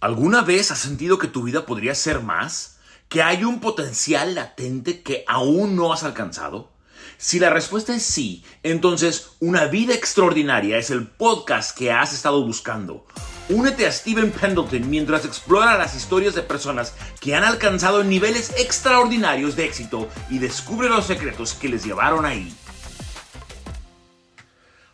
¿Alguna vez has sentido que tu vida podría ser más? ¿Que hay un potencial latente que aún no has alcanzado? Si la respuesta es sí, entonces Una vida extraordinaria es el podcast que has estado buscando. Únete a Steven Pendleton mientras explora las historias de personas que han alcanzado niveles extraordinarios de éxito y descubre los secretos que les llevaron ahí.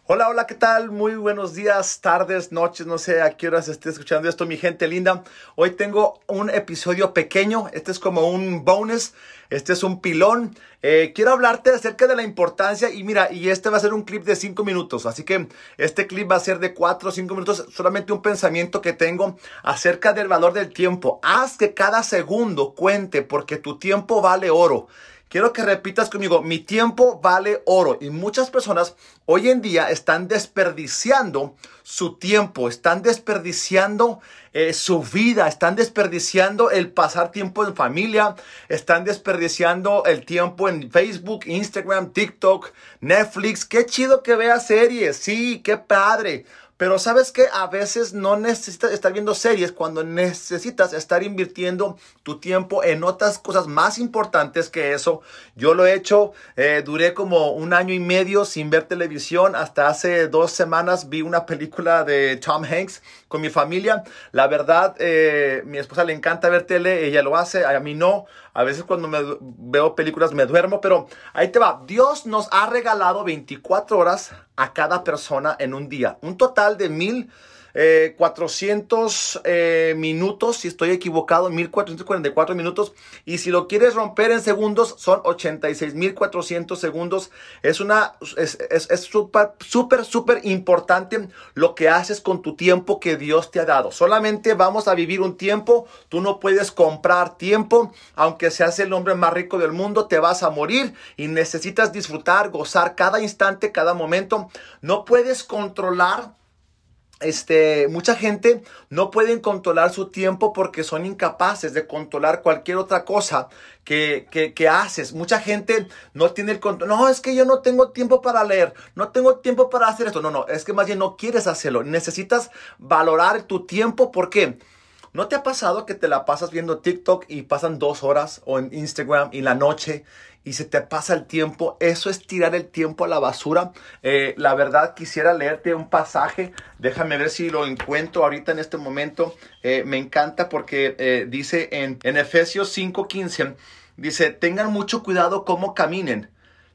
Hola, hola, ¿qué tal? Muy buenos días, tardes, noches, no sé a qué horas esté escuchando esto, mi gente linda. Hoy tengo un episodio pequeño, este es como un bonus, este es un pilón. Eh, quiero hablarte acerca de la importancia y mira, y este va a ser un clip de 5 minutos, así que este clip va a ser de 4 o 5 minutos, solamente un pensamiento que tengo acerca del valor del tiempo. Haz que cada segundo cuente porque tu tiempo vale oro. Quiero que repitas conmigo, mi tiempo vale oro. Y muchas personas hoy en día están desperdiciando su tiempo, están desperdiciando eh, su vida, están desperdiciando el pasar tiempo en familia, están desperdiciando el tiempo en Facebook, Instagram, TikTok, Netflix. Qué chido que veas series, sí, qué padre. Pero sabes que a veces no necesitas estar viendo series cuando necesitas estar invirtiendo tu tiempo en otras cosas más importantes que eso. Yo lo he hecho, eh, duré como un año y medio sin ver televisión. Hasta hace dos semanas vi una película de Tom Hanks con mi familia. La verdad, eh, mi esposa le encanta ver tele, ella lo hace, a mí no. A veces cuando me veo películas me duermo, pero ahí te va. Dios nos ha regalado 24 horas a cada persona en un día. Un total de mil 400 eh, eh, minutos, si estoy equivocado, 1444 minutos. Y si lo quieres romper en segundos, son 86.400 segundos. Es una, es súper, súper, súper importante lo que haces con tu tiempo que Dios te ha dado. Solamente vamos a vivir un tiempo. Tú no puedes comprar tiempo. Aunque seas el hombre más rico del mundo, te vas a morir y necesitas disfrutar, gozar cada instante, cada momento. No puedes controlar este, mucha gente no puede controlar su tiempo porque son incapaces de controlar cualquier otra cosa que, que, haces. Mucha gente no tiene el control. No, es que yo no tengo tiempo para leer, no tengo tiempo para hacer esto. No, no, es que más bien no quieres hacerlo. Necesitas valorar tu tiempo. ¿Por qué? ¿No te ha pasado que te la pasas viendo TikTok y pasan dos horas o en Instagram y la noche y se te pasa el tiempo. Eso es tirar el tiempo a la basura. Eh, la verdad quisiera leerte un pasaje. Déjame ver si lo encuentro ahorita en este momento. Eh, me encanta porque eh, dice en, en Efesios 5:15, dice, tengan mucho cuidado cómo caminen.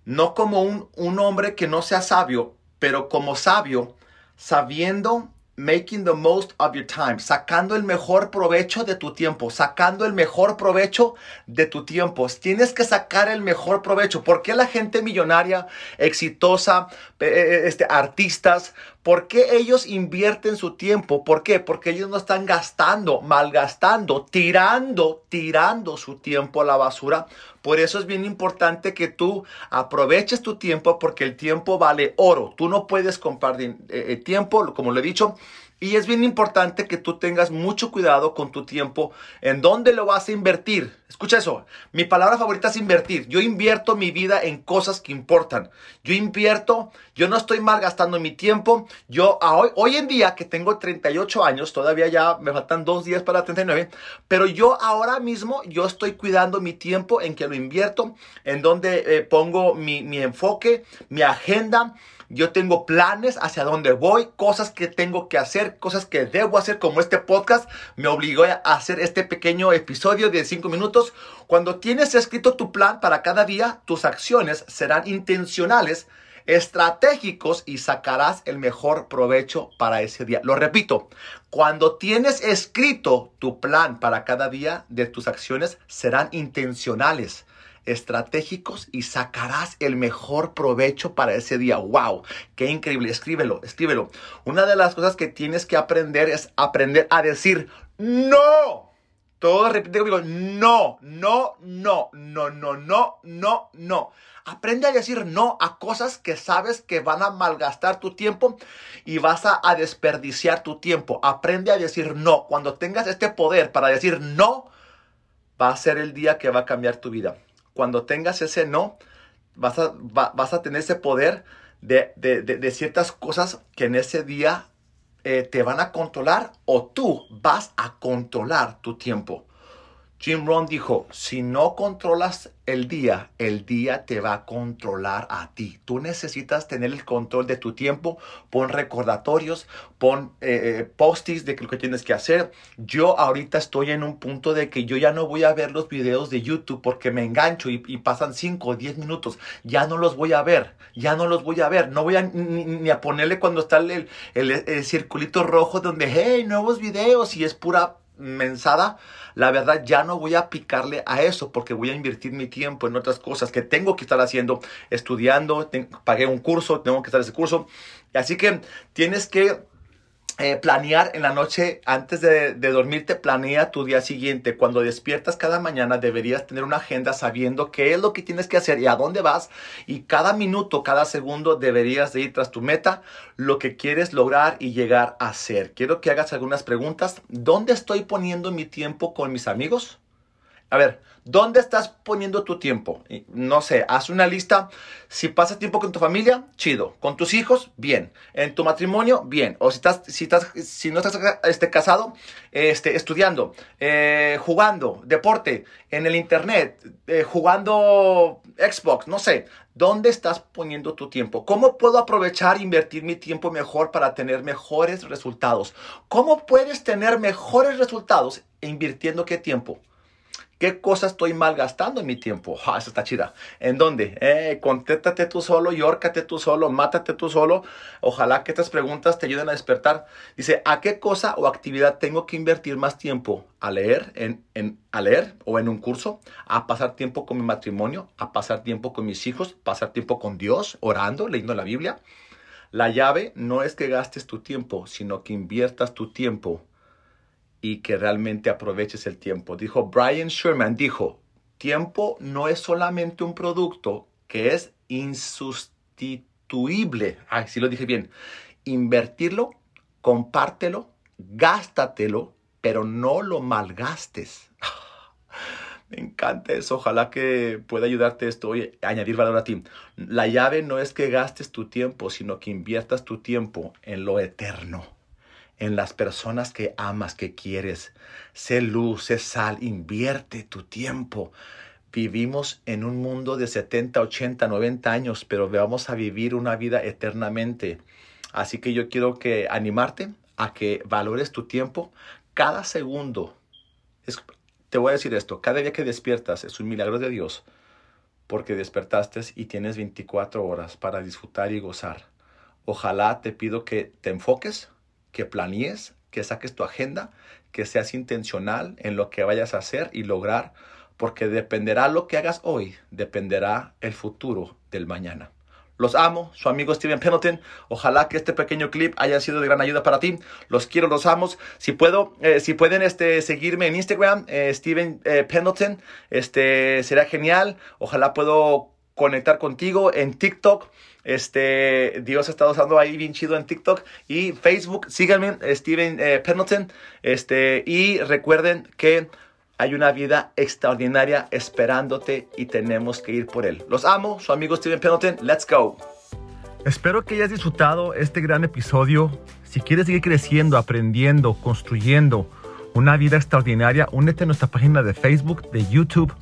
No como un, un hombre que no sea sabio, pero como sabio, sabiendo making the most of your time, sacando el mejor provecho de tu tiempo, sacando el mejor provecho de tu tiempo. Tienes que sacar el mejor provecho. ¿Por qué la gente millonaria, exitosa, eh, eh, este, artistas, por qué ellos invierten su tiempo? ¿Por qué? Porque ellos no están gastando, malgastando, tirando, tirando su tiempo a la basura. Por eso es bien importante que tú aproveches tu tiempo porque el tiempo vale oro. Tú no puedes comprar eh, tiempo, como lo he dicho, y es bien importante que tú tengas mucho cuidado con tu tiempo, en dónde lo vas a invertir. Escucha eso, mi palabra favorita es invertir. Yo invierto mi vida en cosas que importan. Yo invierto, yo no estoy malgastando mi tiempo. Yo hoy, hoy en día que tengo 38 años, todavía ya me faltan dos días para 39, pero yo ahora mismo yo estoy cuidando mi tiempo en que lo invierto, en donde eh, pongo mi, mi enfoque, mi agenda. Yo tengo planes hacia dónde voy, cosas que tengo que hacer, cosas que debo hacer, como este podcast me obligó a hacer este pequeño episodio de 5 minutos. Cuando tienes escrito tu plan para cada día, tus acciones serán intencionales, estratégicos y sacarás el mejor provecho para ese día. Lo repito, cuando tienes escrito tu plan para cada día de tus acciones, serán intencionales estratégicos y sacarás el mejor provecho para ese día. ¡Wow! ¡Qué increíble! Escríbelo, escríbelo. Una de las cosas que tienes que aprender es aprender a decir no. Todo repite conmigo, no, no, no, no, no, no, no, no. Aprende a decir no a cosas que sabes que van a malgastar tu tiempo y vas a, desperdiciar tu tiempo. Aprende a decir no. Cuando tengas este poder para decir no, va a ser el día que va a cambiar tu vida cuando tengas ese no, vas a, vas a tener ese poder de, de, de, ciertas cosas que en ese día eh, te van a controlar o tú vas a controlar tu tiempo. Jim Rohn dijo, si no controlas el día, el día te va a controlar a ti. Tú necesitas tener el control de tu tiempo. Pon recordatorios, pon eh, eh de lo que tienes que hacer. Yo ahorita estoy en un punto de que yo ya no voy a ver los videos de YouTube porque me engancho y, pasan 5 o 10 minutos. Ya no los voy a ver, ya no los voy a ver. No voy a ni, a ponerle cuando está el, el, el circulito rojo donde, hey, nuevos videos y es pura mensada, la verdad ya no voy a picarle a eso porque voy a invertir mi tiempo en otras cosas que tengo que estar haciendo, estudiando, pagué un curso, tengo que estar ese curso. Así que tienes que eh, planear en la noche antes de, dormirte, planea tu día siguiente. Cuando despiertas cada mañana deberías tener una agenda sabiendo qué es lo que tienes que hacer y a dónde vas. Y cada minuto, cada segundo deberías de ir tras tu meta, lo que quieres lograr y llegar a ser. Quiero que hagas algunas preguntas. ¿Dónde estoy poniendo mi tiempo con mis amigos? A ver, ¿dónde estás poniendo tu tiempo? No sé, haz una lista. Si pasas tiempo con tu familia, chido. Con tus hijos, bien. En tu matrimonio, bien. O si estás, si estás, si no estás este, casado, este, estudiando, eh, jugando, deporte, en el internet, eh, jugando Xbox, no sé. ¿Dónde estás poniendo tu tiempo? ¿Cómo puedo aprovechar e invertir mi tiempo mejor para tener mejores resultados? ¿Cómo puedes tener mejores resultados invirtiendo qué tiempo? ¿Qué cosa estoy malgastando en mi tiempo? Ah, eso está chida. ¿En dónde? Eh, conténtate tú solo, yórcate tú solo, mátate tú solo. Ojalá que estas preguntas te ayuden a despertar. Dice, ¿a qué cosa o actividad tengo que invertir más tiempo? ¿A leer, en, en, a leer o en un curso? ¿A pasar tiempo con mi matrimonio? ¿A pasar tiempo con mis hijos? ¿Pasar tiempo con Dios? ¿Orando? ¿Leyendo la Biblia? La llave no es que gastes tu tiempo, sino que inviertas tu tiempo y que realmente aproveches el tiempo. Dijo Brian Sherman, dijo, tiempo no es solamente un producto que es insustituible. Ay, lo dije bien. Invertirlo, compártelo, gástatelo, pero no lo malgastes. Me encanta eso. Ojalá que pueda ayudarte esto y añadir valor a ti. La llave no es que gastes tu tiempo, sino que inviertas tu tiempo en lo eterno en las personas que amas, que quieres. Sé luz, sé sal, invierte tu tiempo. Vivimos en un mundo de 70, 80, 90 años, pero vamos a vivir una vida eternamente. Así que yo quiero que animarte a que valores tu tiempo cada segundo. te voy a decir esto, cada día que despiertas es un milagro de Dios porque despertaste y tienes 24 horas para disfrutar y gozar. Ojalá te pido que te enfoques que planees, que saques tu agenda, que seas intencional en lo que vayas a hacer y lograr, porque dependerá lo que hagas hoy, dependerá el futuro del mañana. Los amo, su amigo Steven Pendleton. Ojalá que este pequeño clip haya sido de gran ayuda para ti. Los quiero, los amo. Si puedo, eh, si pueden este, seguirme en Instagram, eh, Steven eh, Pendleton, este, será genial. Ojalá puedo conectar contigo en TikTok. Este, Dios estado usando ahí bien chido en TikTok y Facebook. Síganme, Steven eh, Pendleton. Este, y recuerden que hay una vida extraordinaria esperándote y tenemos que ir por él. Los amo, su amigo Steven Pendleton. Let's go. Espero que hayas disfrutado este gran episodio. Si quieres seguir creciendo, aprendiendo, construyendo una vida extraordinaria, únete a nuestra página de Facebook, de YouTube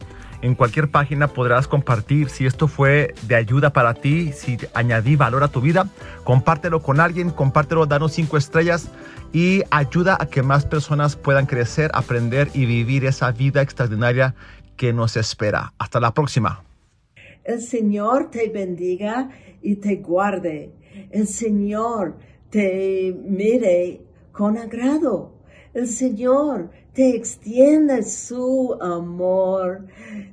en cualquier página podrás compartir si esto fue de ayuda para ti, si añadí valor a tu vida. Compártelo con alguien, compártelo, danos cinco estrellas y ayuda a que más personas puedan crecer, aprender y vivir esa vida extraordinaria que nos espera. Hasta la próxima. El Señor te bendiga y te guarde. El Señor te mire con agrado. El Señor te extiende su amor.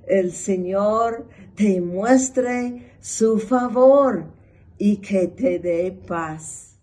El Señor te muestre su favor y que te dé paz.